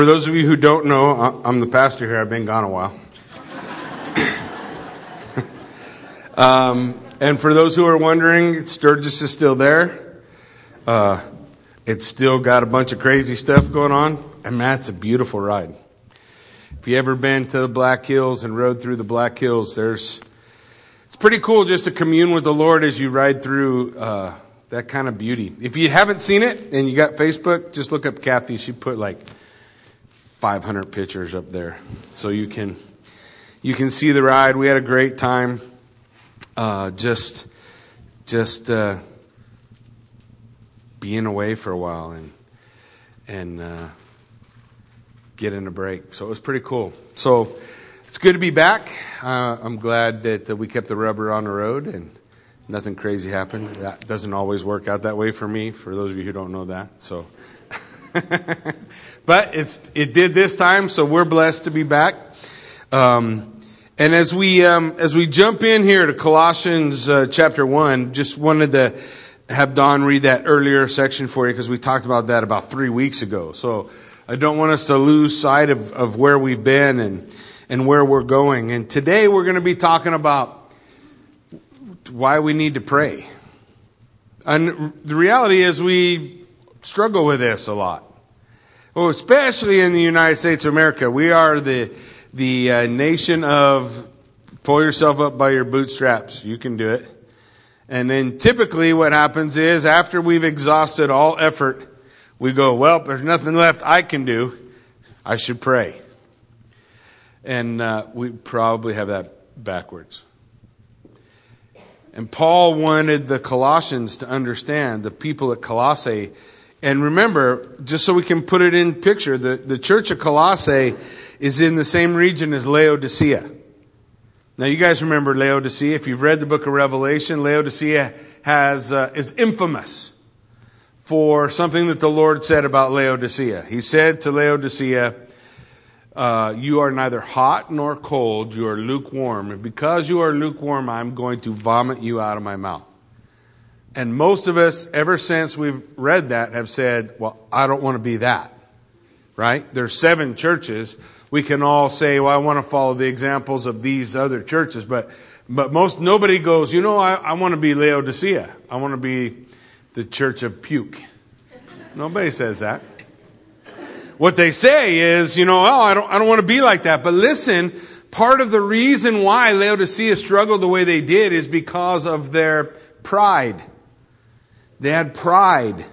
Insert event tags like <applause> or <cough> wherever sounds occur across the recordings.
For those of you who don't know, I'm the pastor here. I've been gone a while. <laughs> um, and for those who are wondering, Sturgis is still there. Uh, it's still got a bunch of crazy stuff going on. And man, it's a beautiful ride. If you ever been to the Black Hills and rode through the Black Hills, there's it's pretty cool just to commune with the Lord as you ride through uh, that kind of beauty. If you haven't seen it and you got Facebook, just look up Kathy. She put like 500 pictures up there, so you can you can see the ride. We had a great time. Uh, just just uh, being away for a while and and uh, getting a break. So it was pretty cool. So it's good to be back. Uh, I'm glad that, that we kept the rubber on the road and nothing crazy happened. That doesn't always work out that way for me. For those of you who don't know that, so. <laughs> but it's it did this time, so we're blessed to be back. Um, and as we um, as we jump in here to Colossians uh, chapter one, just wanted to have Don read that earlier section for you because we talked about that about three weeks ago. So I don't want us to lose sight of, of where we've been and and where we're going. And today we're going to be talking about why we need to pray. And the reality is we struggle with this a lot. Well, especially in the United States of America, we are the the uh, nation of pull yourself up by your bootstraps. You can do it. And then typically what happens is after we've exhausted all effort, we go, well, there's nothing left I can do. I should pray. And uh, we probably have that backwards. And Paul wanted the Colossians to understand, the people at Colossae. And remember, just so we can put it in picture, the, the church of Colossae is in the same region as Laodicea. Now, you guys remember Laodicea. If you've read the book of Revelation, Laodicea has, uh, is infamous for something that the Lord said about Laodicea. He said to Laodicea, uh, You are neither hot nor cold, you are lukewarm. And because you are lukewarm, I'm going to vomit you out of my mouth. And most of us, ever since we've read that, have said, Well, I don't want to be that. Right? There's seven churches. We can all say, Well, I want to follow the examples of these other churches. But, but most, nobody goes, You know, I, I want to be Laodicea. I want to be the church of puke. Nobody says that. What they say is, you know, oh, I don't, I don't want to be like that. But listen, part of the reason why Laodicea struggled the way they did is because of their pride. They had pride.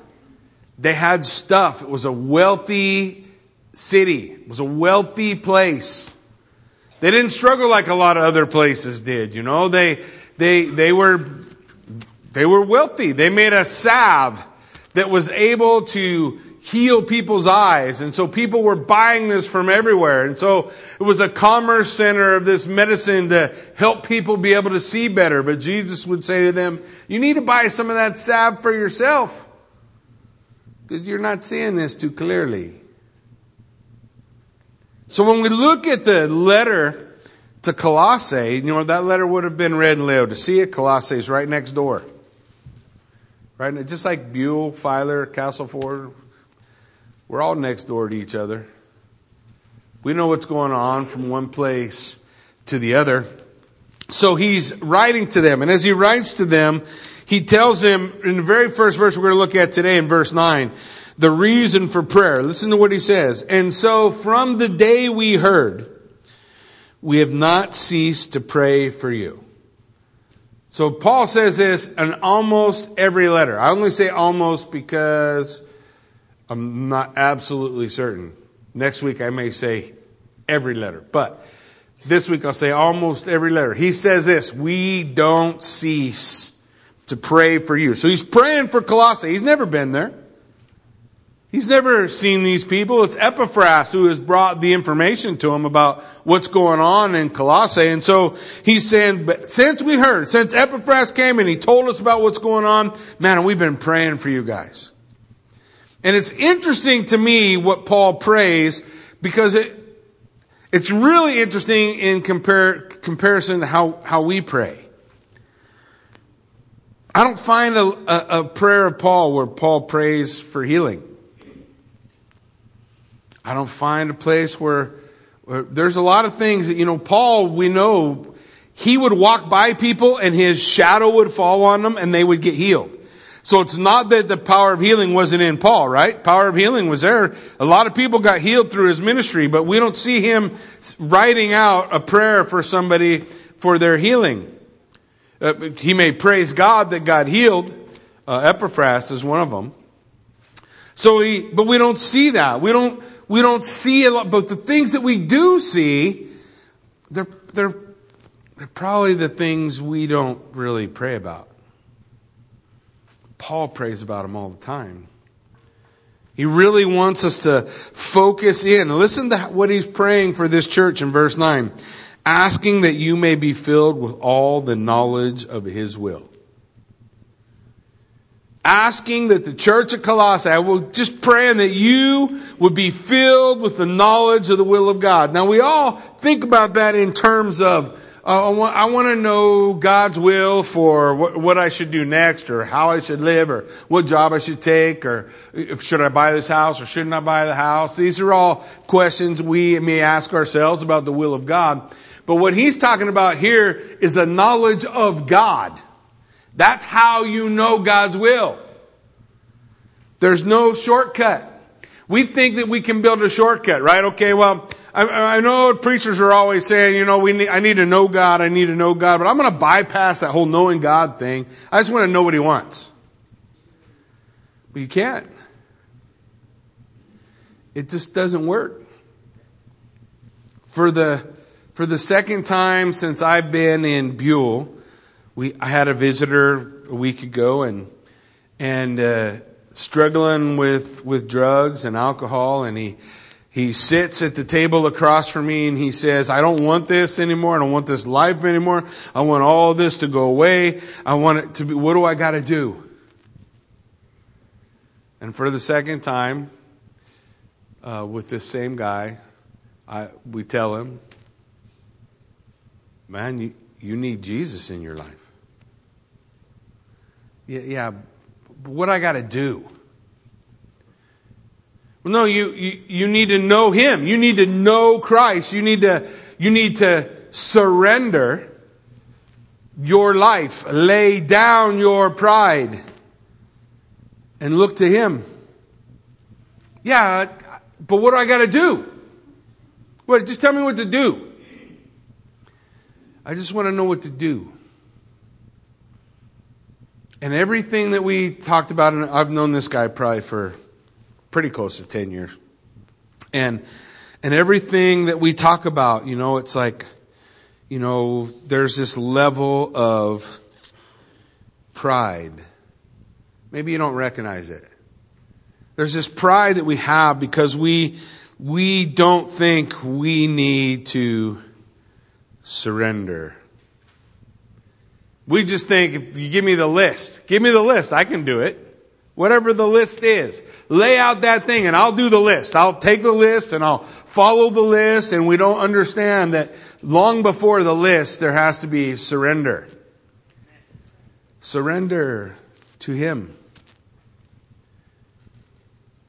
They had stuff. It was a wealthy city. It was a wealthy place. They didn't struggle like a lot of other places did, you know. They, they, they were, they were wealthy. They made a salve that was able to heal people's eyes. And so people were buying this from everywhere. And so it was a commerce center of this medicine to help people be able to see better. But Jesus would say to them, you need to buy some of that salve for yourself. Because you're not seeing this too clearly. So when we look at the letter to Colossae, you know, that letter would have been read in Laodicea. Colossae is right next door. Right? Just like Buhl, Filer, Castleford, we're all next door to each other. We know what's going on from one place to the other. So he's writing to them. And as he writes to them, he tells them in the very first verse we're going to look at today in verse 9, the reason for prayer. Listen to what he says. And so from the day we heard, we have not ceased to pray for you. So Paul says this in almost every letter. I only say almost because I'm not absolutely certain. Next week I may say every letter, but this week I'll say almost every letter. He says this, we don't cease to pray for you. So he's praying for Colossae. He's never been there. He's never seen these people. It's Epaphras who has brought the information to him about what's going on in Colossae. And so he's saying, but since we heard, since Epaphras came and he told us about what's going on, man, we've been praying for you guys. And it's interesting to me what Paul prays because it, it's really interesting in compare, comparison to how, how we pray. I don't find a, a, a prayer of Paul where Paul prays for healing. I don't find a place where, where there's a lot of things that, you know, Paul, we know, he would walk by people and his shadow would fall on them and they would get healed. So it's not that the power of healing wasn't in Paul, right? Power of healing was there. A lot of people got healed through his ministry, but we don't see him writing out a prayer for somebody for their healing. Uh, he may praise God that God healed. Uh, Epaphras is one of them. So he, but we don't see that. We don't, we don't see a lot, but the things that we do see, they're, they're, they're probably the things we don't really pray about. Paul prays about them all the time. He really wants us to focus in. Listen to what he's praying for this church in verse 9. Asking that you may be filled with all the knowledge of his will. Asking that the church of Colossae, I will just praying that you would be filled with the knowledge of the will of God. Now we all think about that in terms of uh, I, want, I want to know God's will for what, what I should do next, or how I should live, or what job I should take, or if, should I buy this house, or shouldn't I buy the house. These are all questions we may ask ourselves about the will of God. But what he's talking about here is the knowledge of God. That's how you know God's will. There's no shortcut. We think that we can build a shortcut, right? Okay, well, I, I know preachers are always saying, you know, we need, I need to know God, I need to know God, but I'm going to bypass that whole knowing God thing. I just want to know what He wants. But you can't. It just doesn't work. For the, for the second time since I've been in Buhl, we, I had a visitor a week ago and, and, uh, struggling with, with drugs and alcohol and he, he sits at the table across from me and he says, I don't want this anymore. I don't want this life anymore. I want all this to go away. I want it to be, what do I got to do? And for the second time, uh, with this same guy, I, we tell him, man, you, you need Jesus in your life. Yeah, yeah what I got to do? No, you, you, you need to know Him. You need to know Christ. You need to, you need to surrender your life, lay down your pride, and look to Him. Yeah, but what do I got to do? What? Just tell me what to do. I just want to know what to do. And everything that we talked about, and I've known this guy probably for pretty close to 10 years. And, and everything that we talk about, you know, it's like, you know, there's this level of pride. Maybe you don't recognize it. There's this pride that we have because we, we don't think we need to surrender. We just think if you give me the list, give me the list, I can do it. Whatever the list is. Lay out that thing and I'll do the list. I'll take the list and I'll follow the list and we don't understand that long before the list there has to be surrender. Surrender to Him.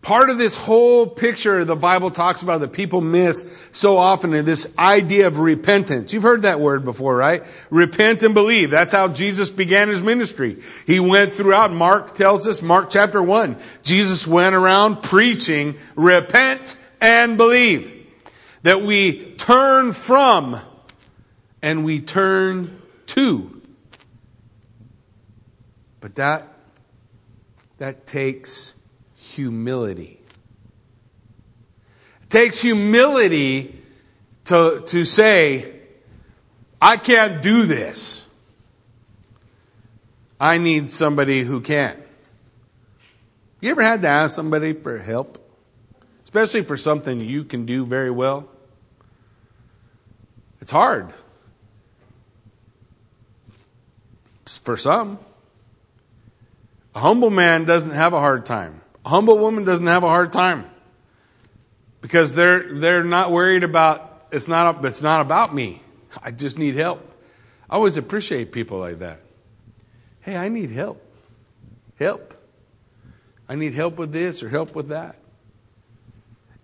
Part of this whole picture the Bible talks about that people miss so often is this idea of repentance. You've heard that word before, right? Repent and believe. That's how Jesus began his ministry. He went throughout, Mark tells us, Mark chapter 1, Jesus went around preaching, repent and believe. That we turn from and we turn to. But that, that takes humility. It takes humility to, to say, I can't do this. I need somebody who can. You ever had to ask somebody for help? Especially for something you can do very well? It's hard. For some. A humble man doesn't have a hard time. Humble woman doesn't have a hard time because they're, they're not worried about, it's not, it's not about me. I just need help. I always appreciate people like that. Hey, I need help. Help. I need help with this or help with that.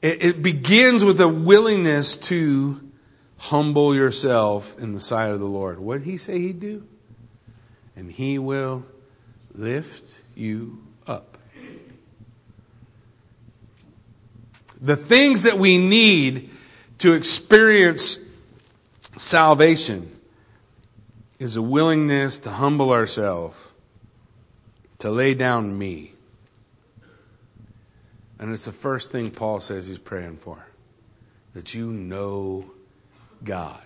It, it begins with a willingness to humble yourself in the sight of the Lord. What did he say he'd do? And he will lift you up. The things that we need to experience salvation is a willingness to humble ourselves, to lay down me. And it's the first thing Paul says he's praying for that you know God.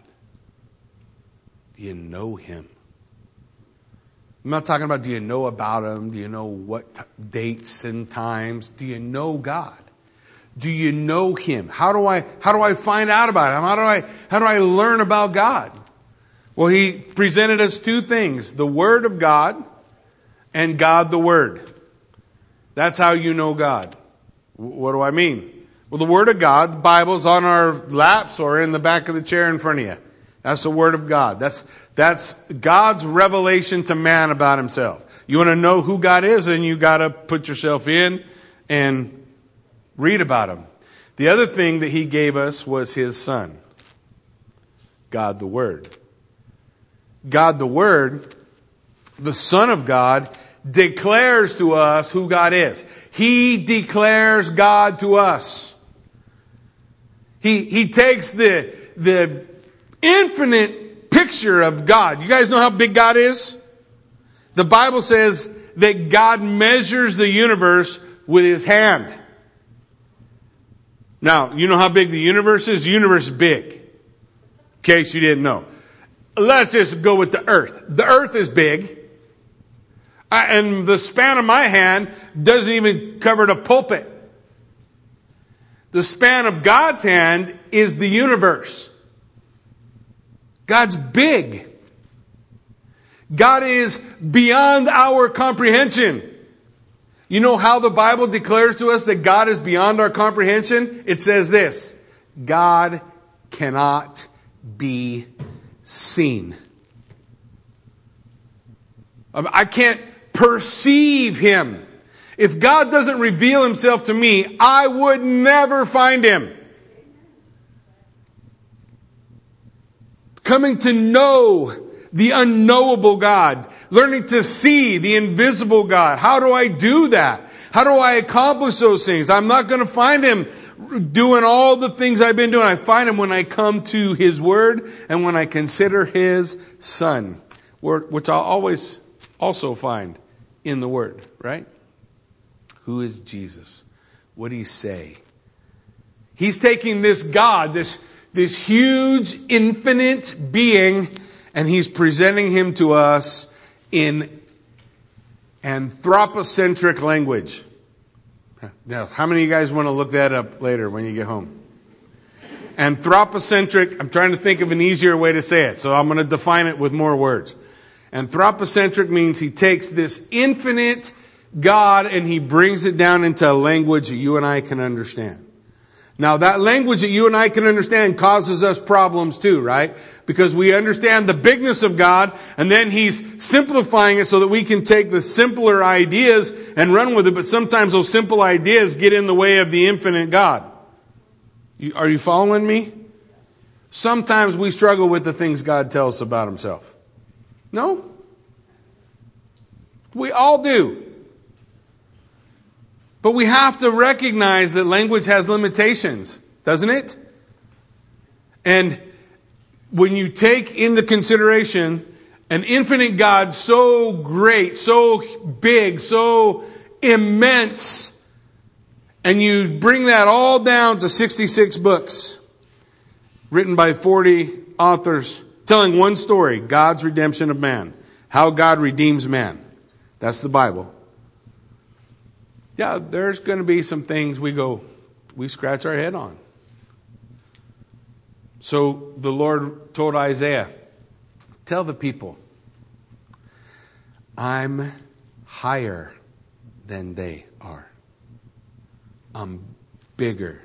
Do you know Him? I'm not talking about do you know about Him? Do you know what t- dates and times? Do you know God? Do you know Him? How do I how do I find out about Him? How do I how do I learn about God? Well, He presented us two things: the Word of God and God the Word. That's how you know God. What do I mean? Well, the Word of God, the Bible's on our laps or in the back of the chair in front of you. That's the Word of God. That's, that's God's revelation to man about Himself. You want to know who God is, and you got to put yourself in and read about Him. The other thing that He gave us was His Son, God the Word. God the Word, the Son of God, declares to us who God is. He declares God to us. He, he takes the, the infinite picture of God. You guys know how big God is? The Bible says that God measures the universe with his hand. Now, you know how big the universe is? The universe is big. In case you didn't know. Let's just go with the earth. The earth is big. And the span of my hand doesn't even cover the pulpit. The span of God's hand is the universe. God's big. God is beyond our comprehension. You know how the Bible declares to us that God is beyond our comprehension? It says this God cannot be seen. Um, I can't perceive him. If God doesn't reveal himself to me, I would never find him. Coming to know the unknowable God, learning to see the invisible God. How do I do that? How do I accomplish those things? I'm not going to find him doing all the things I've been doing. I find him when I come to his word and when I consider his son, which I'll always also find in the word, right? Who is Jesus? What did he say? He's taking this God, this, this huge, infinite being, and he's presenting him to us in anthropocentric language. Now, how many of you guys want to look that up later when you get home? Anthropocentric, I'm trying to think of an easier way to say it, so I'm going to define it with more words. Anthropocentric means he takes this infinite, God and he brings it down into a language that you and I can understand. Now that language that you and I can understand causes us problems too, right? Because we understand the bigness of God and then he's simplifying it so that we can take the simpler ideas and run with it, but sometimes those simple ideas get in the way of the infinite God. You, are you following me? Sometimes we struggle with the things God tells us about himself. No? We all do. But we have to recognize that language has limitations, doesn't it? And when you take into consideration an infinite God so great, so big, so immense, and you bring that all down to 66 books written by 40 authors telling one story God's redemption of man, how God redeems man. That's the Bible yeah, there's going to be some things we go, we scratch our head on. So the Lord told Isaiah, Tell the people, I'm higher than they are. I'm bigger.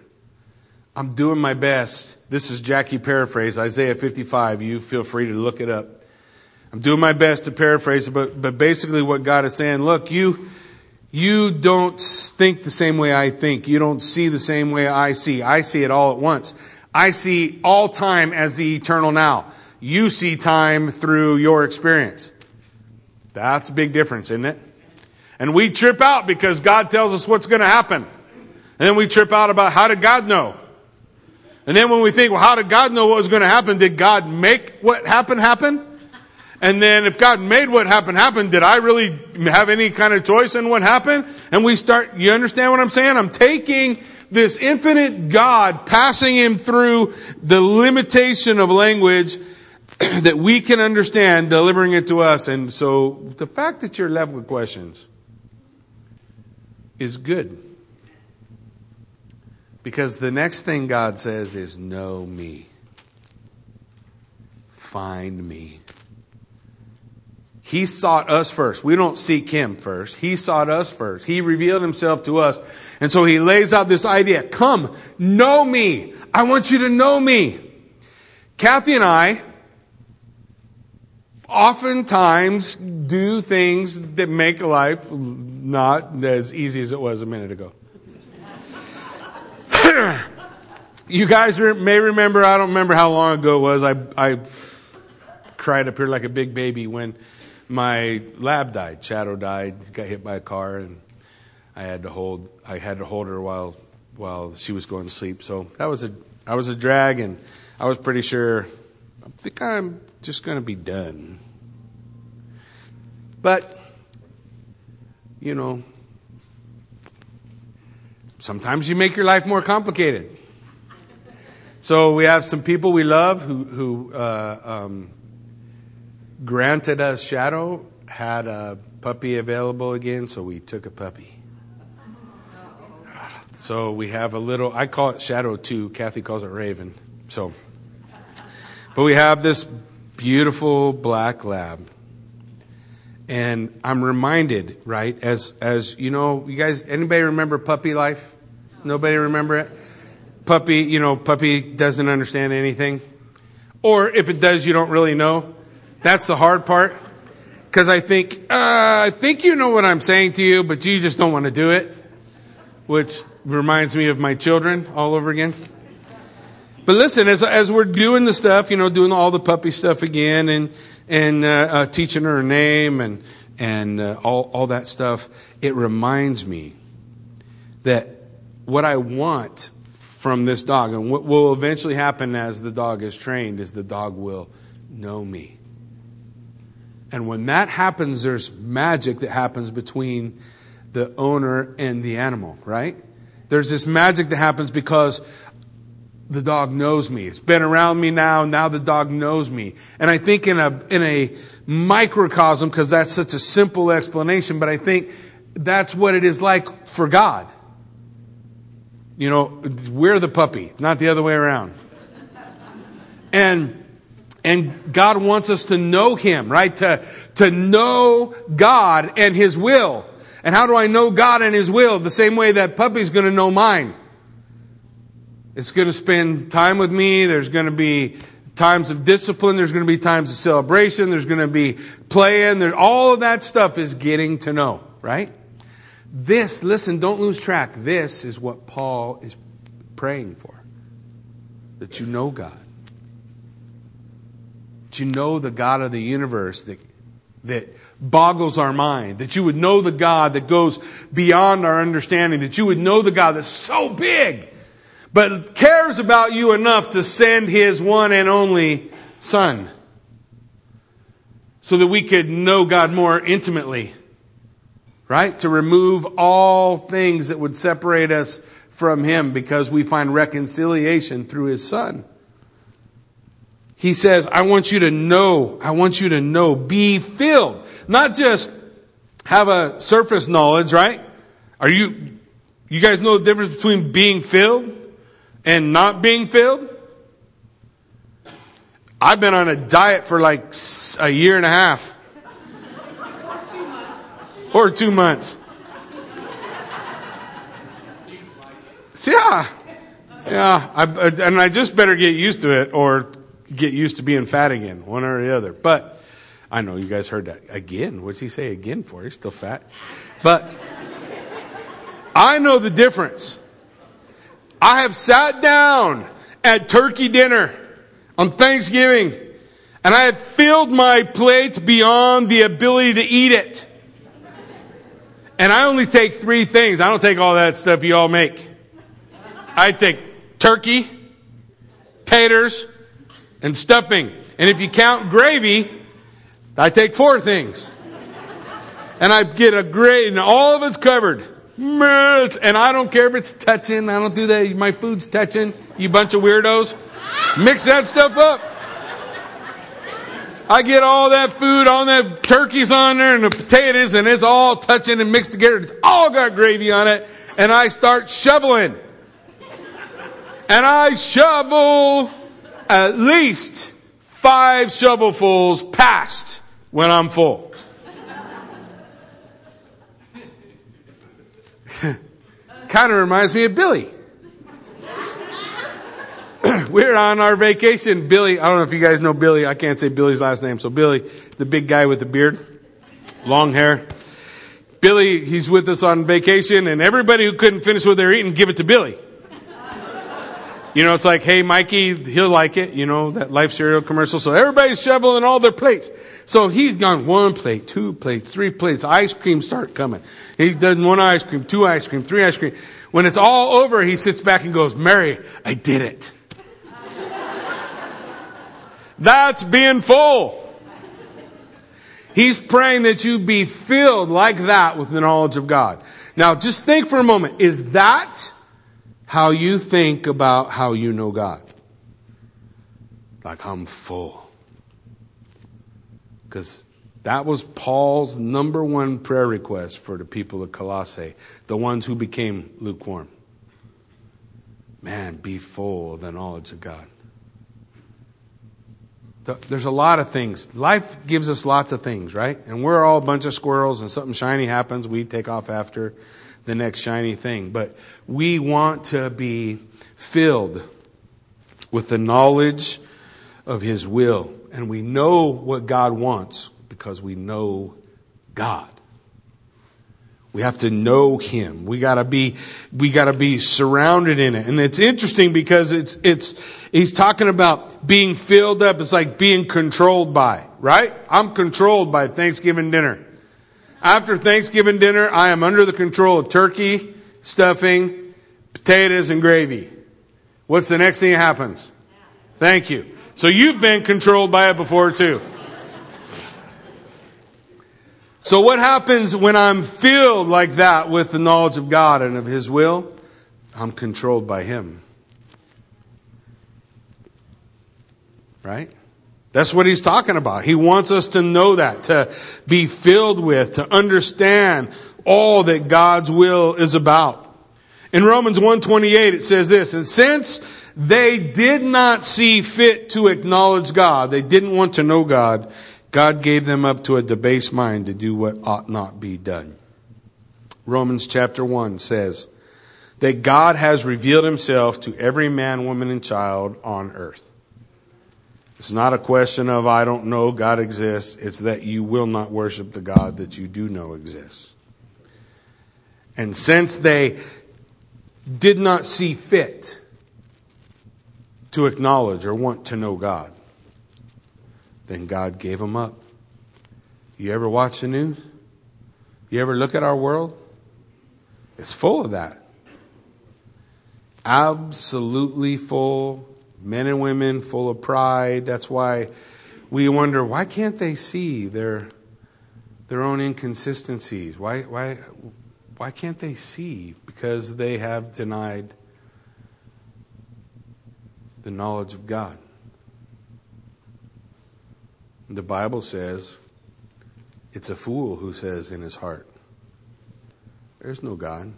I'm doing my best. This is Jackie paraphrase, Isaiah 55. You feel free to look it up. I'm doing my best to paraphrase but, but basically what God is saying, look, you, You don't think the same way I think. You don't see the same way I see. I see it all at once. I see all time as the eternal now. You see time through your experience. That's a big difference, isn't it? And we trip out because God tells us what's going to happen. And then we trip out about how did God know? And then when we think, well, how did God know what was going to happen? Did God make what happened happen? And then if God made what happened happen, did I really have any kind of choice in what happened? And we start, you understand what I'm saying? I'm taking this infinite God, passing him through the limitation of language <clears throat> that we can understand, delivering it to us. And so the fact that you're left with questions is good. Because the next thing God says is, Know me. Find me. He sought us first. We don't seek him first. He sought us first. He revealed himself to us. And so he lays out this idea come, know me. I want you to know me. Kathy and I oftentimes do things that make life not as easy as it was a minute ago. <clears throat> you guys may remember, I don't remember how long ago it was, I, I cried up here like a big baby when my lab died. Shadow died, got hit by a car, and I had to hold I had to hold her while while she was going to sleep. So that was a I was a drag, and I was pretty sure I think I'm just going to be done. But you know, sometimes you make your life more complicated. So we have some people we love who, who uh, um, granted us Shadow, had a puppy available again, so we took a puppy. So we have a little, I call it Shadow 2, Kathy calls it Raven. So, but we have this beautiful black lab. And I'm reminded, right, as, as you know, you guys, anybody remember puppy life? Nobody remember it? Puppy, you know, puppy doesn't understand anything. Or if it does, you don't really know. That's the hard part. Because I think, uh, I think you know what I'm saying to you, but you just don't want to do it. Which reminds me of my children all over again. But listen, as, as we're doing the stuff, you know, doing all the puppy stuff again and, and uh, uh, teaching her her name and, and uh, all, all that stuff, it reminds me that what I want from this dog and what will eventually happen as the dog is trained is the dog will know me. And when that happens, there's magic that happens between the owner and the animal, right? There's this magic that happens because the dog knows me. It's been around me now. Now the dog knows me. And I think in a, in a microcosm, because that's such a simple explanation, but I think that's what it is like for God. You know, we're the puppy, not the other way around. And, and God wants us to know Him, right? To, to know God and His will. And how do I know God and His will? The same way that puppy's gonna know mine. It's going to spend time with me. There's going to be times of discipline. There's going to be times of celebration. There's going to be playing. There, all of that stuff is getting to know, right? This, listen, don't lose track. This is what Paul is praying for. That you know God. That you know the God of the universe that, that boggles our mind. That you would know the God that goes beyond our understanding. That you would know the God that's so big but cares about you enough to send his one and only Son so that we could know God more intimately. Right? To remove all things that would separate us from him because we find reconciliation through his Son. He says, I want you to know, I want you to know, be filled. Not just have a surface knowledge, right? Are you, you guys know the difference between being filled and not being filled? I've been on a diet for like a year and a half. or two months. Yeah. Yeah. I, and I just better get used to it or get used to being fat again, one or the other. But I know you guys heard that. Again? What's he say again for? He's still fat. But I know the difference. I have sat down at turkey dinner on Thanksgiving and I have filled my plate beyond the ability to eat it. And I only take three things. I don't take all that stuff you all make. I take turkey, taters, and stuffing. And if you count gravy, I take four things. And I get a gravy, and all of it's covered. And I don't care if it's touching. I don't do that. My food's touching. You bunch of weirdos. Mix that stuff up. I get all that food all that turkeys on there and the potatoes and it's all touching and mixed together. It's all got gravy on it. And I start shoveling. And I shovel at least five shovelfuls past when I'm full. <laughs> kind of reminds me of Billy. <clears throat> we're on our vacation. Billy, I don't know if you guys know Billy. I can't say Billy's last name. So Billy, the big guy with the beard, long hair. Billy, he's with us on vacation, and everybody who couldn't finish what they're eating, give it to Billy. You know, it's like, hey, Mikey, he'll like it. You know, that life cereal commercial. So everybody's shoveling all their plates. So he's gone one plate, two plates, three plates. Ice cream start coming. He's done one ice cream, two ice cream, three ice cream. When it's all over, he sits back and goes, Mary, I did it. <laughs> That's being full. He's praying that you be filled like that with the knowledge of God. Now, just think for a moment. Is that how you think about how you know God? Like, I'm full. Because that was Paul's number one prayer request for the people of Colossae, the ones who became lukewarm. Man, be full of the knowledge of God. There's a lot of things. Life gives us lots of things, right? And we're all a bunch of squirrels, and something shiny happens, we take off after the next shiny thing. But we want to be filled with the knowledge of His will. And we know what God wants because we know God. We have to know him. We gotta be, we gotta be surrounded in it. And it's interesting because it's, it's, he's talking about being filled up. It's like being controlled by, right? I'm controlled by Thanksgiving dinner. After Thanksgiving dinner, I am under the control of turkey, stuffing, potatoes, and gravy. What's the next thing that happens? Thank you. So you've been controlled by it before too. So, what happens when I'm filled like that with the knowledge of God and of His will? I'm controlled by Him. Right? That's what he's talking about. He wants us to know that, to be filled with, to understand all that God's will is about. In Romans 128 it says this, and since they did not see fit to acknowledge God, they didn't want to know God, God gave them up to a debased mind to do what ought not be done. Romans chapter 1 says that God has revealed himself to every man, woman, and child on earth. It's not a question of, I don't know God exists. It's that you will not worship the God that you do know exists. And since they did not see fit to acknowledge or want to know God, then God gave them up. You ever watch the news? You ever look at our world? It's full of that. Absolutely full. Men and women full of pride. That's why we wonder why can't they see their their own inconsistencies? Why why why can't they see? Because they have denied the knowledge of God. The Bible says it's a fool who says in his heart, There's no God.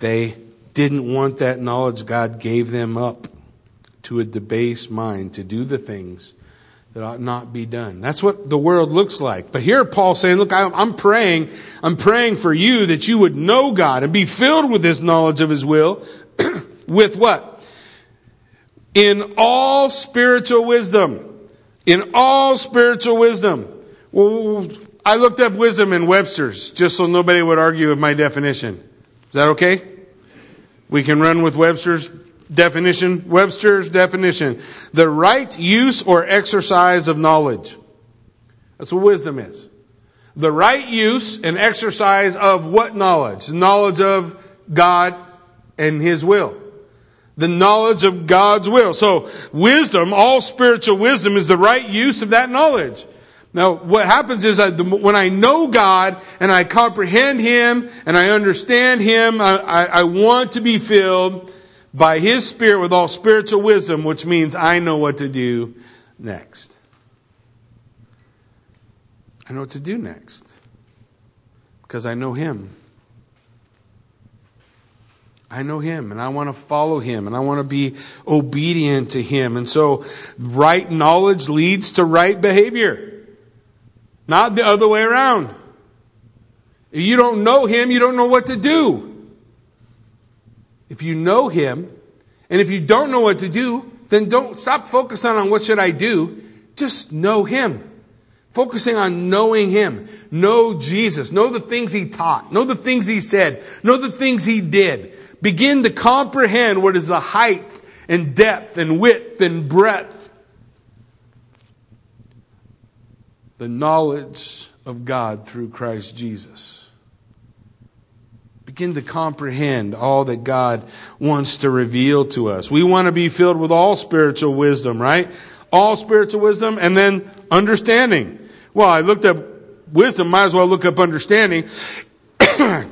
They didn't want that knowledge. God gave them up to a debased mind to do the things that ought not be done. That's what the world looks like. But here Paul's saying, look, I'm praying, I'm praying for you that you would know God and be filled with this knowledge of His will <clears throat> with what? in all spiritual wisdom. In all spiritual wisdom. Well, I looked up wisdom in Webster's just so nobody would argue with my definition. Is that okay? We can run with Webster's definition. Webster's definition. The right use or exercise of knowledge. That's what wisdom is. The right use and exercise of what knowledge? Knowledge of God and His will. The knowledge of God's will. So wisdom, all spiritual wisdom is the right use of that knowledge. Now, what happens is that when I know God and I comprehend Him and I understand Him, I, I, I want to be filled by His Spirit with all spiritual wisdom, which means I know what to do next. I know what to do next because I know Him. I know Him and I want to follow Him and I want to be obedient to Him. And so, right knowledge leads to right behavior, not the other way around. If you don't know Him, you don't know what to do. If you know Him, and if you don't know what to do, then don't stop focusing on what should I do. Just know Him. Focusing on knowing Him. Know Jesus. Know the things He taught. Know the things He said. Know the things He did. Begin to comprehend what is the height and depth and width and breadth. The knowledge of God through Christ Jesus begin to comprehend all that God wants to reveal to us. We want to be filled with all spiritual wisdom, right? All spiritual wisdom and then understanding. Well, I looked up wisdom, might as well look up understanding. <coughs>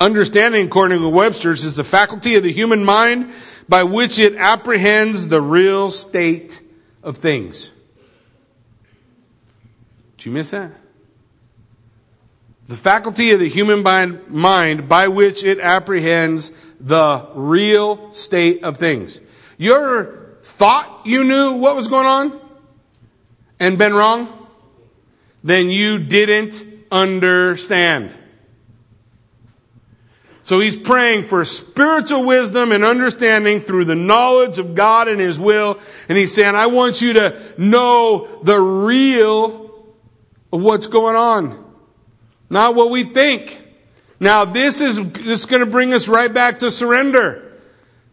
understanding, according to Webster's, is the faculty of the human mind by which it apprehends the real state of things. Did you miss that? the faculty of the human mind by which it apprehends the real state of things. You ever thought you knew what was going on and been wrong? Then you didn't understand. So he's praying for spiritual wisdom and understanding through the knowledge of God and His will. And he's saying, I want you to know the real of what's going on not what we think. Now, this is, this is going to bring us right back to surrender.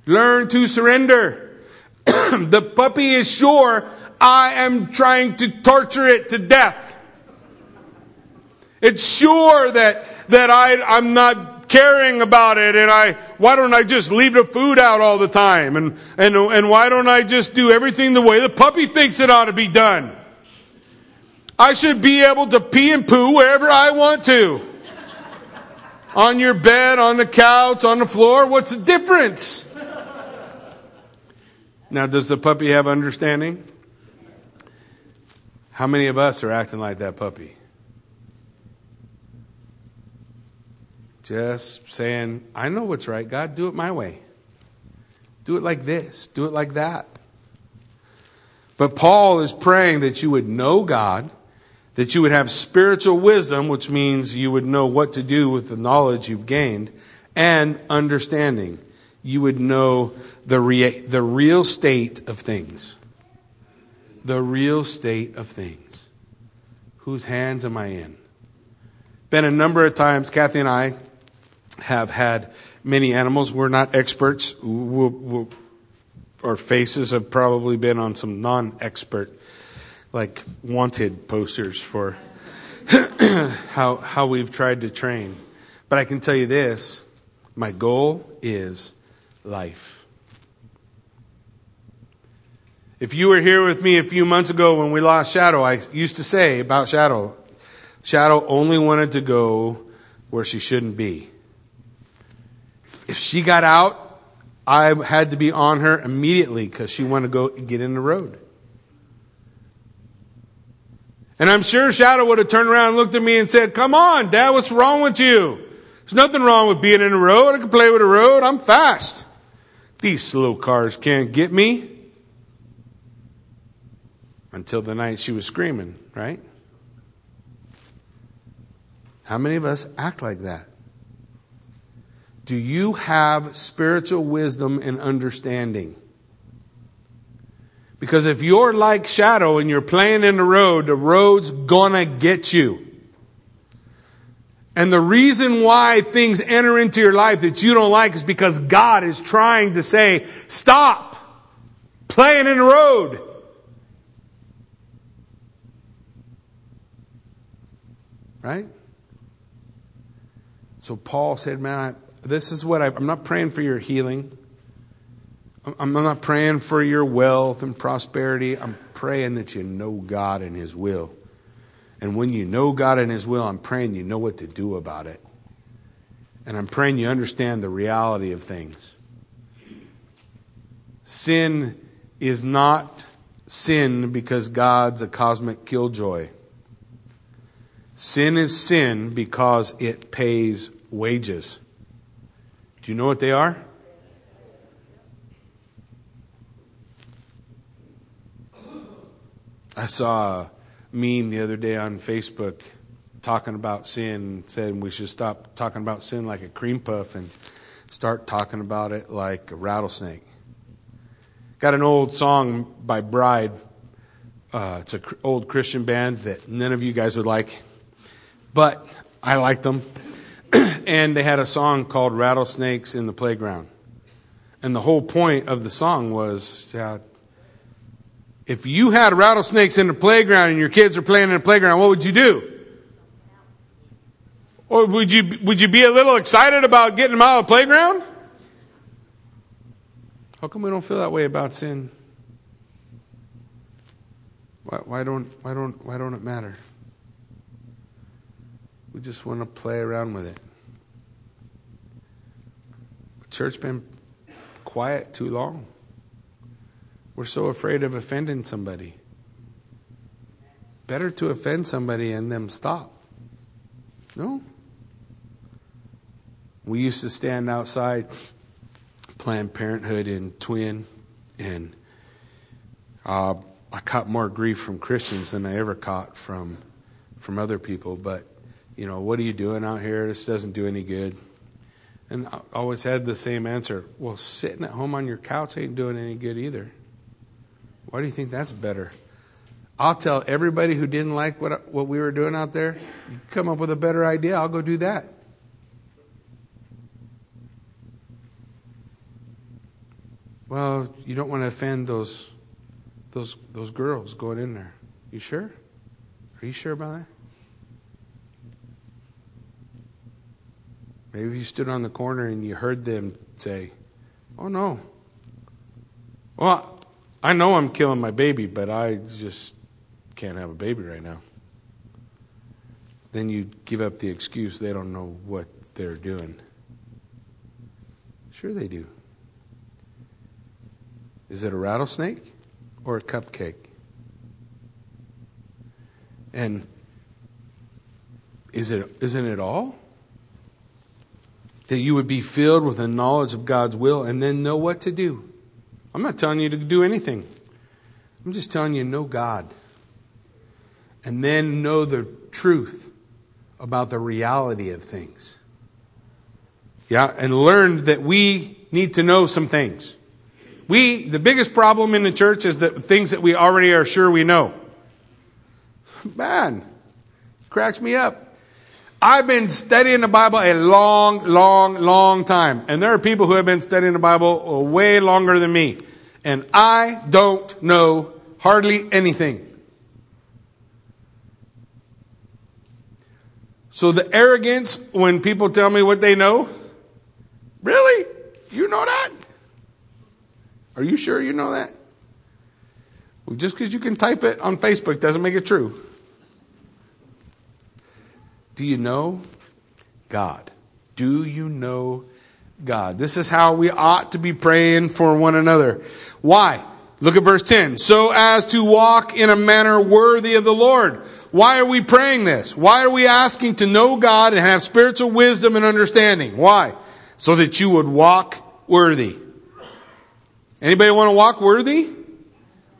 Learn to surrender. <clears throat> the puppy is sure I am trying to torture it to death. It's sure that, that I, I'm not caring about it and I, why don't I just leave the food out all the time? And, and, and why don't I just do everything the way the puppy thinks it ought to be done? I should be able to pee and poo wherever I want to. on your bed, on the couch, on the floor. What's the difference? Now, does the puppy have understanding? How many of us are acting like that puppy? Just saying, I know what's right, God, do it my way. Do it like this, do it like that. But Paul is praying that you would know God that you would have spiritual wisdom, which means you would know what to do with the knowledge you've gained, and understanding. You would know the, rea- the real state of things. The real state of things. Whose hands am I in? Been a number of times, Kathy and I have had many animals. We're not experts. We'll, we'll, our faces have probably been on some non expert like wanted posters for <clears throat> how, how we've tried to train. But I can tell you this my goal is life. If you were here with me a few months ago when we lost Shadow, I used to say about Shadow, Shadow only wanted to go where she shouldn't be. If she got out, I had to be on her immediately because she wanted to go get in the road. And I'm sure Shadow would have turned around and looked at me and said, Come on, Dad, what's wrong with you? There's nothing wrong with being in the road. I can play with the road. I'm fast. These slow cars can't get me. Until the night she was screaming, right? How many of us act like that? Do you have spiritual wisdom and understanding? Because if you're like shadow and you're playing in the road, the road's gonna get you. And the reason why things enter into your life that you don't like is because God is trying to say, stop playing in the road. Right? So Paul said, Man, I, this is what I, I'm not praying for your healing. I'm not praying for your wealth and prosperity. I'm praying that you know God and His will. And when you know God and His will, I'm praying you know what to do about it. And I'm praying you understand the reality of things. Sin is not sin because God's a cosmic killjoy. Sin is sin because it pays wages. Do you know what they are? I saw a meme the other day on Facebook talking about sin, said we should stop talking about sin like a cream puff and start talking about it like a rattlesnake. Got an old song by Bride. Uh, it's an old Christian band that none of you guys would like, but I liked them. <clears throat> and they had a song called Rattlesnakes in the Playground. And the whole point of the song was uh, if you had rattlesnakes in the playground and your kids are playing in the playground, what would you do? Or would you, would you be a little excited about getting them out of the playground? How come we don't feel that way about sin? Why, why, don't, why, don't, why don't it matter? We just want to play around with it. The church been quiet too long. We're so afraid of offending somebody. Better to offend somebody and them stop. No? We used to stand outside Planned Parenthood in Twin, and uh, I caught more grief from Christians than I ever caught from from other people. But you know, what are you doing out here? This doesn't do any good. And I always had the same answer. Well, sitting at home on your couch ain't doing any good either. Why do you think that's better? I'll tell everybody who didn't like what, what we were doing out there, come up with a better idea, I'll go do that. Well, you don't want to offend those those those girls going in there. You sure? Are you sure about that? Maybe you stood on the corner and you heard them say, "Oh no." Well, I know I'm killing my baby, but I just can't have a baby right now. Then you give up the excuse they don't know what they're doing. Sure, they do. Is it a rattlesnake or a cupcake? And is it, isn't it all? That you would be filled with a knowledge of God's will and then know what to do. I'm not telling you to do anything. I'm just telling you, know God. And then know the truth about the reality of things. Yeah, and learn that we need to know some things. We, the biggest problem in the church is the things that we already are sure we know. Man, cracks me up. I've been studying the Bible a long, long, long time. And there are people who have been studying the Bible uh, way longer than me and I don't know hardly anything. So the arrogance when people tell me what they know, really? You know that? Are you sure you know that? Well, just because you can type it on Facebook doesn't make it true. Do you know God? Do you know God. This is how we ought to be praying for one another. Why? Look at verse 10. So as to walk in a manner worthy of the Lord. Why are we praying this? Why are we asking to know God and have spiritual wisdom and understanding? Why? So that you would walk worthy. Anybody want to walk worthy?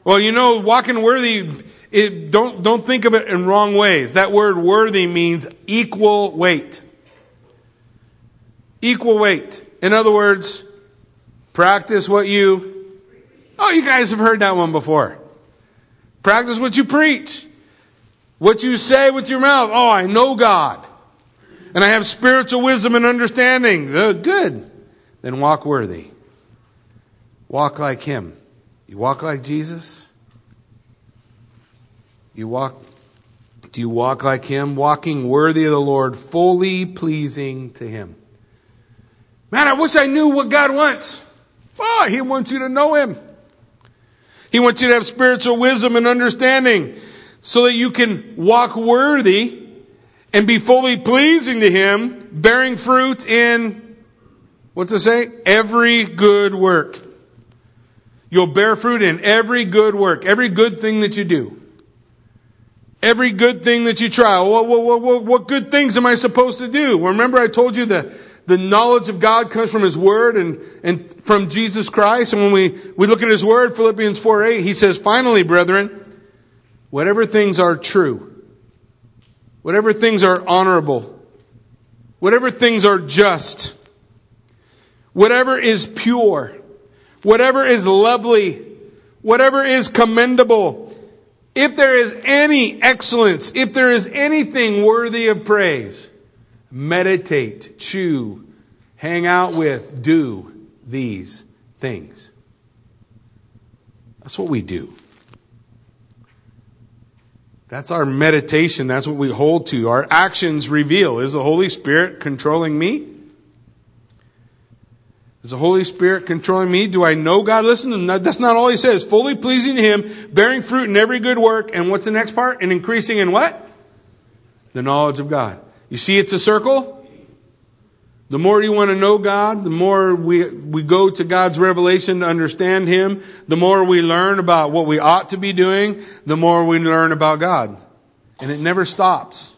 Well, you know, walking worthy, it, don't, don't think of it in wrong ways. That word worthy means equal weight. Equal weight. In other words, practice what you. Oh, you guys have heard that one before. Practice what you preach. What you say with your mouth. Oh, I know God. and I have spiritual wisdom and understanding. Uh, good. Then walk worthy. Walk like Him. You walk like Jesus? You walk do you walk like him, walking worthy of the Lord, fully pleasing to him? Man, I wish I knew what God wants. Oh, he wants you to know him. He wants you to have spiritual wisdom and understanding so that you can walk worthy and be fully pleasing to him, bearing fruit in what's it say? Every good work. You'll bear fruit in every good work, every good thing that you do. Every good thing that you try. What, what, what, what, good things am I supposed to do? Remember I told you that the knowledge of God comes from His Word and, and from Jesus Christ. And when we, we look at His Word, Philippians 4 8, He says, finally, brethren, whatever things are true, whatever things are honorable, whatever things are just, whatever is pure, whatever is lovely, whatever is commendable, if there is any excellence, if there is anything worthy of praise, meditate, chew, hang out with, do these things. That's what we do. That's our meditation. That's what we hold to. Our actions reveal. Is the Holy Spirit controlling me? Is the Holy Spirit controlling me? Do I know God? Listen, that's not all he says. Fully pleasing to him, bearing fruit in every good work. And what's the next part? And increasing in what? The knowledge of God. You see it's a circle? The more you want to know God, the more we, we go to God's revelation to understand Him, the more we learn about what we ought to be doing, the more we learn about God. And it never stops.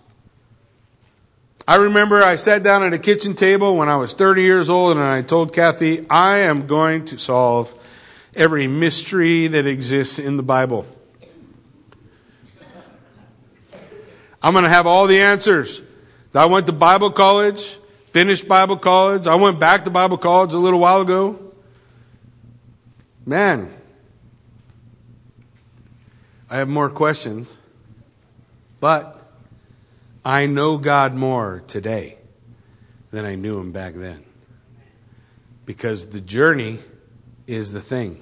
I remember I sat down at a kitchen table when I was 30 years old and I told Kathy, I am going to solve every mystery that exists in the Bible. I'm going to have all the answers. I went to Bible college, finished Bible college. I went back to Bible college a little while ago. Man, I have more questions, but I know God more today than I knew Him back then. Because the journey is the thing.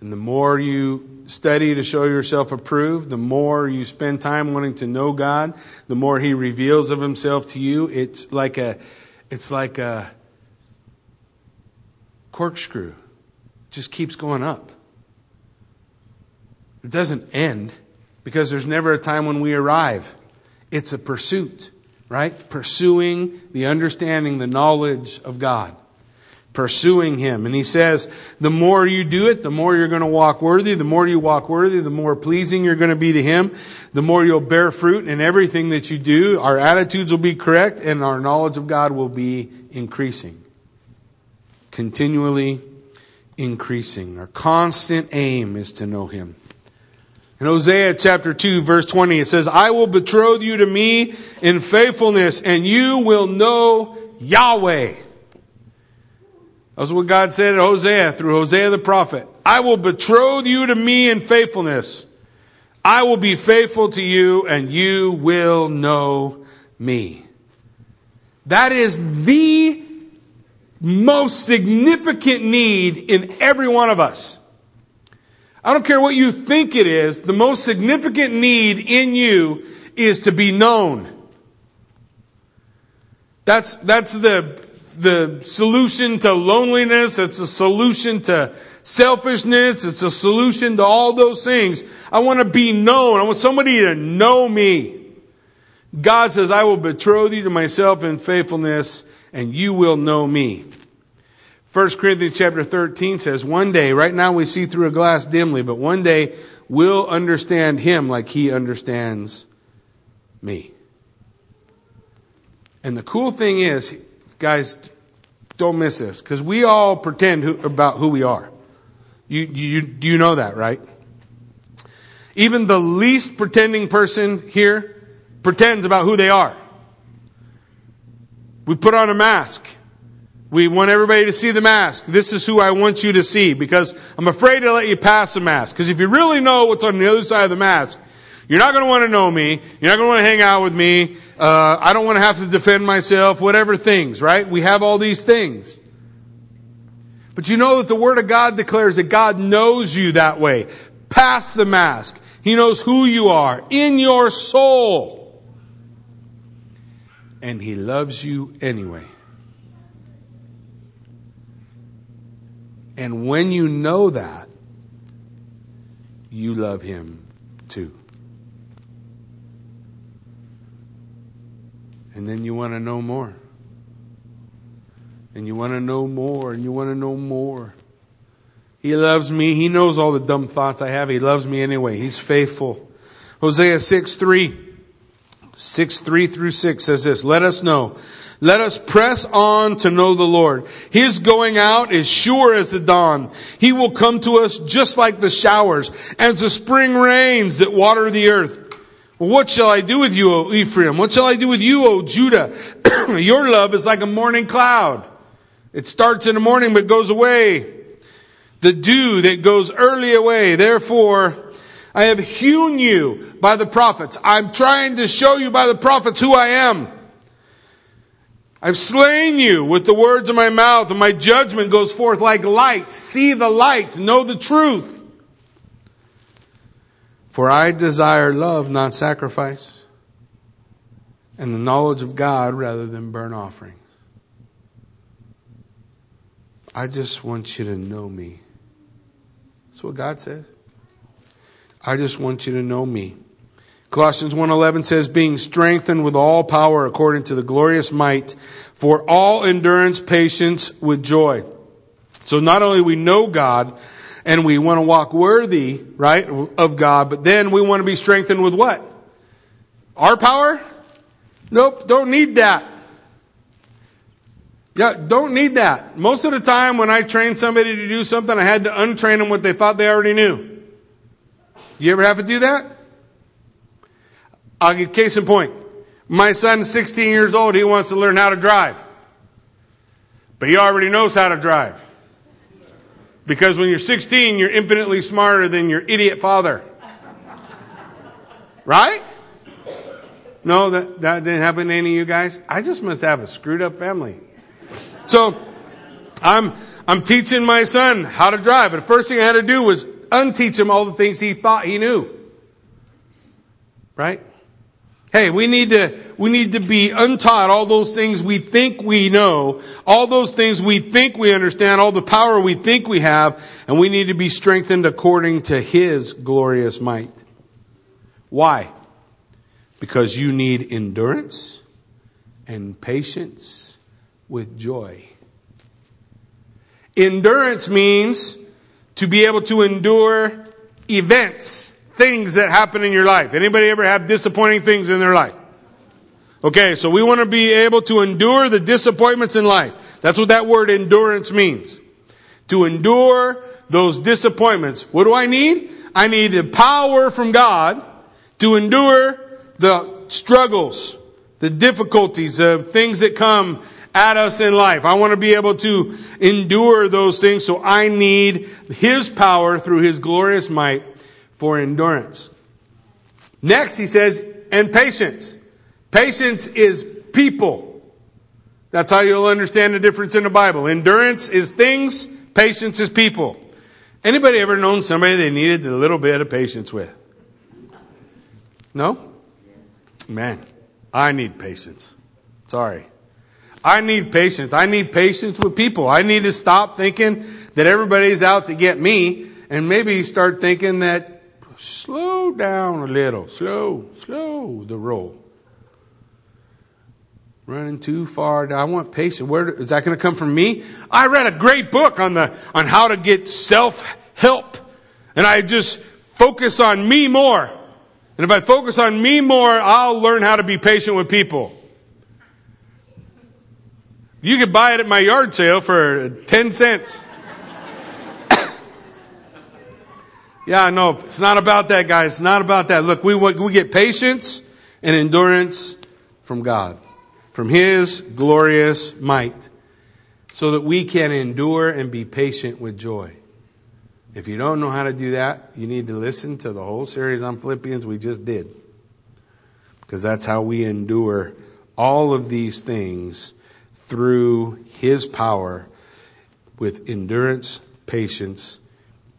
And the more you study to show yourself approved, the more you spend time wanting to know God, the more He reveals of Himself to you. It's like a, it's like a corkscrew. It just keeps going up. It doesn't end because there's never a time when we arrive. It's a pursuit, right? Pursuing the understanding, the knowledge of God. Pursuing Him. And He says, the more you do it, the more you're going to walk worthy. The more you walk worthy, the more pleasing you're going to be to Him. The more you'll bear fruit in everything that you do. Our attitudes will be correct and our knowledge of God will be increasing. Continually increasing. Our constant aim is to know Him. In Hosea chapter 2 verse 20 it says, I will betroth you to me in faithfulness and you will know Yahweh. That's what God said to Hosea through Hosea the prophet. I will betroth you to me in faithfulness. I will be faithful to you and you will know me. That is the most significant need in every one of us. I don't care what you think it is, the most significant need in you is to be known. That's, that's the, the solution to loneliness. It's a solution to selfishness. It's a solution to all those things. I want to be known. I want somebody to know me. God says, I will betroth you to myself in faithfulness and you will know me. 1 Corinthians chapter 13 says, one day, right now we see through a glass dimly, but one day we'll understand him like he understands me. And the cool thing is, guys, don't miss this, because we all pretend who, about who we are. You, you, you know that, right? Even the least pretending person here pretends about who they are. We put on a mask. We want everybody to see the mask. This is who I want you to see because I'm afraid to let you pass the mask. Because if you really know what's on the other side of the mask, You're not going to want to know me. You're not going to want to hang out with me. Uh, I don't want to have to defend myself, whatever things, right? We have all these things. But you know that the Word of God declares that God knows you that way. Past the mask. He knows who you are in your soul. And He loves you anyway. And when you know that, you love Him too. And then you want to know more. And you want to know more, and you want to know more. He loves me. He knows all the dumb thoughts I have. He loves me anyway. He's faithful. Hosea 6 3. 6 3 through 6 says this Let us know. Let us press on to know the Lord. His going out is sure as the dawn. He will come to us just like the showers, as the spring rains that water the earth. What shall I do with you, O Ephraim? What shall I do with you, O Judah? <clears throat> Your love is like a morning cloud. It starts in the morning but goes away. The dew that goes early away. Therefore, I have hewn you by the prophets. I'm trying to show you by the prophets who I am. I've slain you with the words of my mouth, and my judgment goes forth like light. See the light, know the truth. For I desire love, not sacrifice, and the knowledge of God rather than burnt offerings. I just want you to know me. That's what God says. I just want you to know me. Colossians 1:11 says being strengthened with all power according to the glorious might for all endurance patience with joy. So not only we know God, and we want to walk worthy, right, of God, but then we want to be strengthened with what? Our power? Nope, don't need that. Yeah, don't need that. Most of the time when I train somebody to do something, I had to untrain them what they thought they already knew. You ever have to do that? I'll give case in point. My son's 16 years old. He wants to learn how to drive. But he already knows how to drive. Because when you're 16, you're infinitely smarter than your idiot father. Right? No, that, that didn't happen to any of you guys. I just must have a screwed up family. So I'm I'm teaching my son how to drive. And the first thing I had to do was unteach him all the things he thought he knew. Right? Hey, we need to, we need to be untaught all those things we think we know, all those things we think we understand, all the power we think we have, and we need to be strengthened according to His glorious might. Why? Because you need endurance and patience with joy. Endurance means to be able to endure events things that happen in your life. Anybody ever have disappointing things in their life? Okay, so we want to be able to endure the disappointments in life. That's what that word endurance means. To endure those disappointments. What do I need? I need the power from God to endure the struggles, the difficulties of things that come at us in life. I want to be able to endure those things, so I need His power through His glorious might for endurance. Next, he says, and patience. Patience is people. That's how you'll understand the difference in the Bible. Endurance is things, patience is people. Anybody ever known somebody they needed a little bit of patience with? No? Man, I need patience. Sorry. I need patience. I need patience with people. I need to stop thinking that everybody's out to get me and maybe start thinking that slow down a little. Slow, slow the roll. Running too far. I want patience. Where is that going to come from me? I read a great book on the on how to get self help, and I just focus on me more. And if I focus on me more, I'll learn how to be patient with people. You could buy it at my yard sale for 10 cents. Yeah, no, it's not about that, guys. It's not about that. Look, we, we get patience and endurance from God, from His glorious might, so that we can endure and be patient with joy. If you don't know how to do that, you need to listen to the whole series on Philippians we just did. Because that's how we endure all of these things through His power with endurance, patience,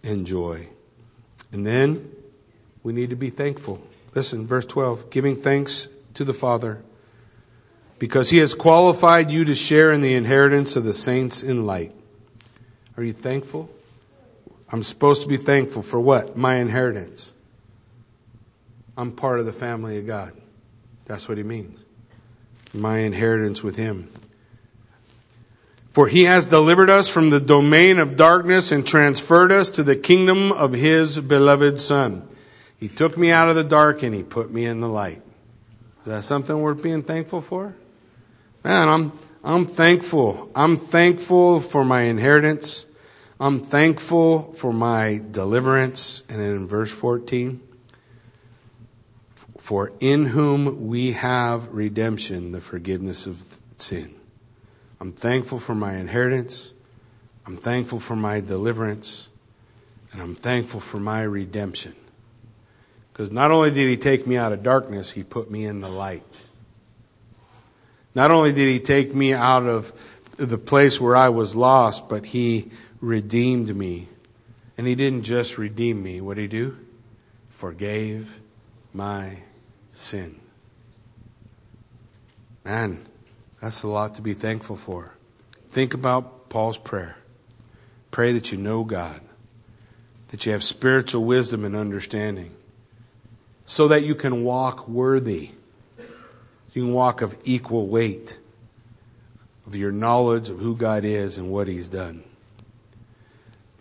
and joy. And then we need to be thankful. Listen, verse 12 giving thanks to the Father because He has qualified you to share in the inheritance of the saints in light. Are you thankful? I'm supposed to be thankful for what? My inheritance. I'm part of the family of God. That's what he means. My inheritance with him. For he has delivered us from the domain of darkness and transferred us to the kingdom of his beloved Son. He took me out of the dark and he put me in the light. Is that something worth being thankful for? Man, I'm, I'm thankful. I'm thankful for my inheritance. I'm thankful for my deliverance. And then in verse 14, for in whom we have redemption, the forgiveness of sin. I'm thankful for my inheritance. I'm thankful for my deliverance. And I'm thankful for my redemption. Because not only did he take me out of darkness, he put me in the light. Not only did he take me out of the place where I was lost, but he redeemed me. And he didn't just redeem me. What did he do? Forgave my sin. Man, that's a lot to be thankful for. Think about Paul's prayer. Pray that you know God, that you have spiritual wisdom and understanding, so that you can walk worthy. You can walk of equal weight of your knowledge of who God is and what He's done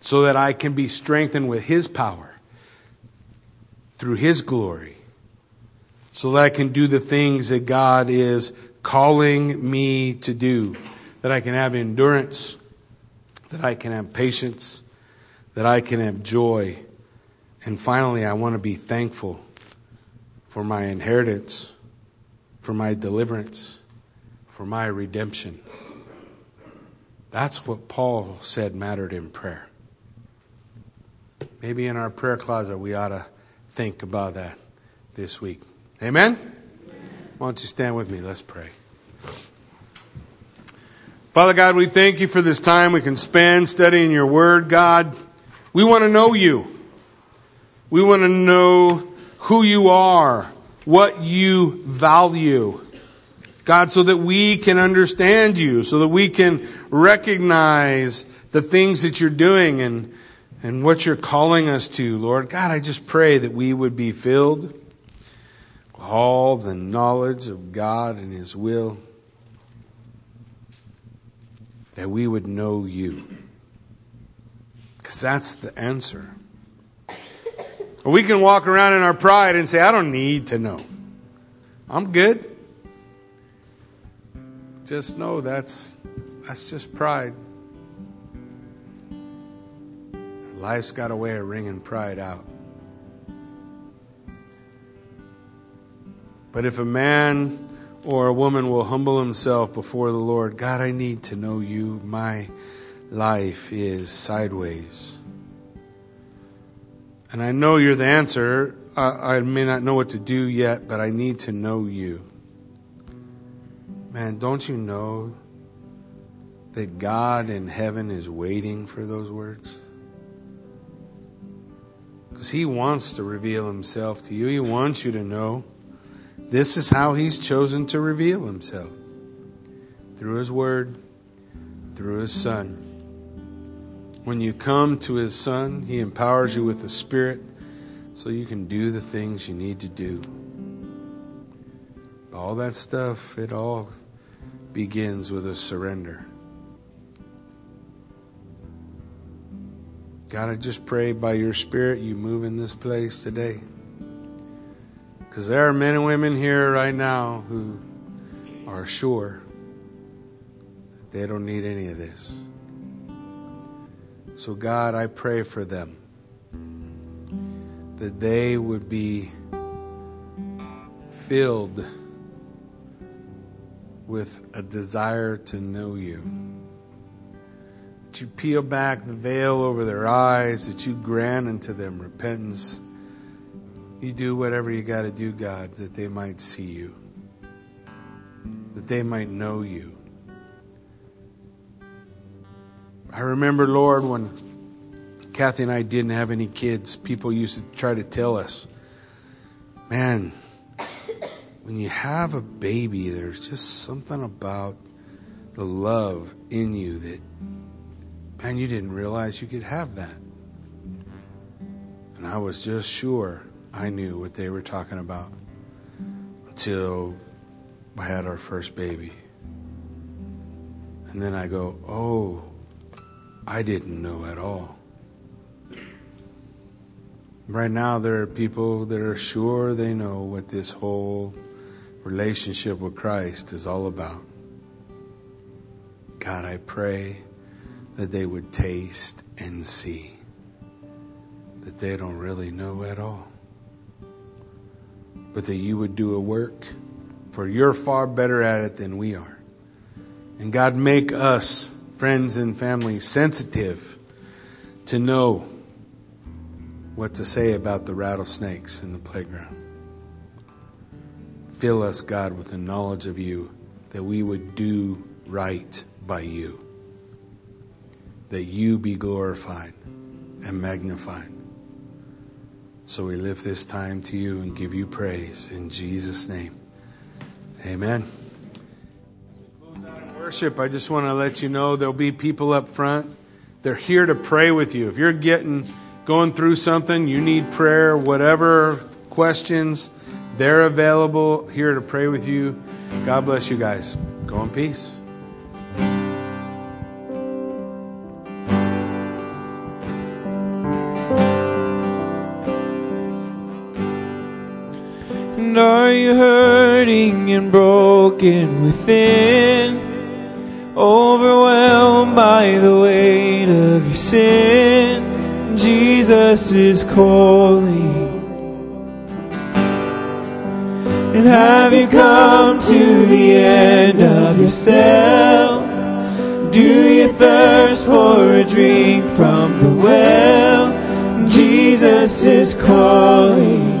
so that I can be strengthened with His power through His glory, so that I can do the things that God is calling me to do, that I can have endurance, that I can have patience, that I can have joy. And finally, I want to be thankful for my inheritance, for my deliverance, for my redemption. That's what Paul said mattered in prayer. Maybe in our prayer closet, we ought to think about that this week. Amen? Why don't you stand with me? Let's pray. Father God, we thank you for this time we can spend studying your word, God. We want to know you. We want to know who you are, what you value. God, so that we can understand you, so that we can recognize the things that you're doing and and what you're calling us to, Lord. God, I just pray that we would be filled all the knowledge of God and His will, that we would know you. Because that's the answer. we can walk around in our pride and say, I don't need to know. I'm good. Just know that's that's just pride. Life's got a way of wringing pride out. But if a man or a woman will humble himself before the Lord, God, I need to know you. My life is sideways. And I know you're the answer. I, I, may not know what to do yet, but I need to know you. Man, don't you know that God in heaven is waiting for those words? Because He wants to reveal Himself to you. He wants you to know this is how He's chosen to reveal Himself through His Word, through His Son. When you come to His Son, He empowers you with the Spirit so you can do the things you need to do. All that stuff, it all begins with a surrender. God, I just pray by your Spirit you move in this place today. Because there are men and women here right now who are sure that they don't need any of this. So, God, I pray for them that they would be filled with a desire to know you that you peel back the veil over their eyes, that you grant unto them repentance. You do whatever you got to do, God, that they might see you, that they might know you. I remember, Lord, when Kathy and I didn't have any kids, people used to try to tell us, man, when you have a baby, there's just something about the love in you that, man, you didn't realize you could have that. And I was just sure I knew what they were talking about until I had our first baby. And then I go, oh, I didn't know at all. Right now, there are people that are sure they know what this whole relationship with Christ is all about. God, I pray that they would taste and see that they don't really know at all. But that you would do a work, for you're far better at it than we are. And God, make us, friends and family, sensitive to know what to say about the rattlesnakes in the playground. Fill us, God, with the knowledge of you that we would do right by you, that you be glorified and magnified. So we lift this time to you and give you praise in Jesus' name. Amen. Worship, I just want to let you know there'll be people up front. They're here to pray with you. If you're getting going through something, you need prayer, whatever questions, they're available here to pray with you. God bless you guys. Go in peace. Hurting and broken within? Overwhelmed by the weight of your sin, Jesus is calling. And have you come to the end of yourself? Do you thirst for a drink from the well? Jesus is calling.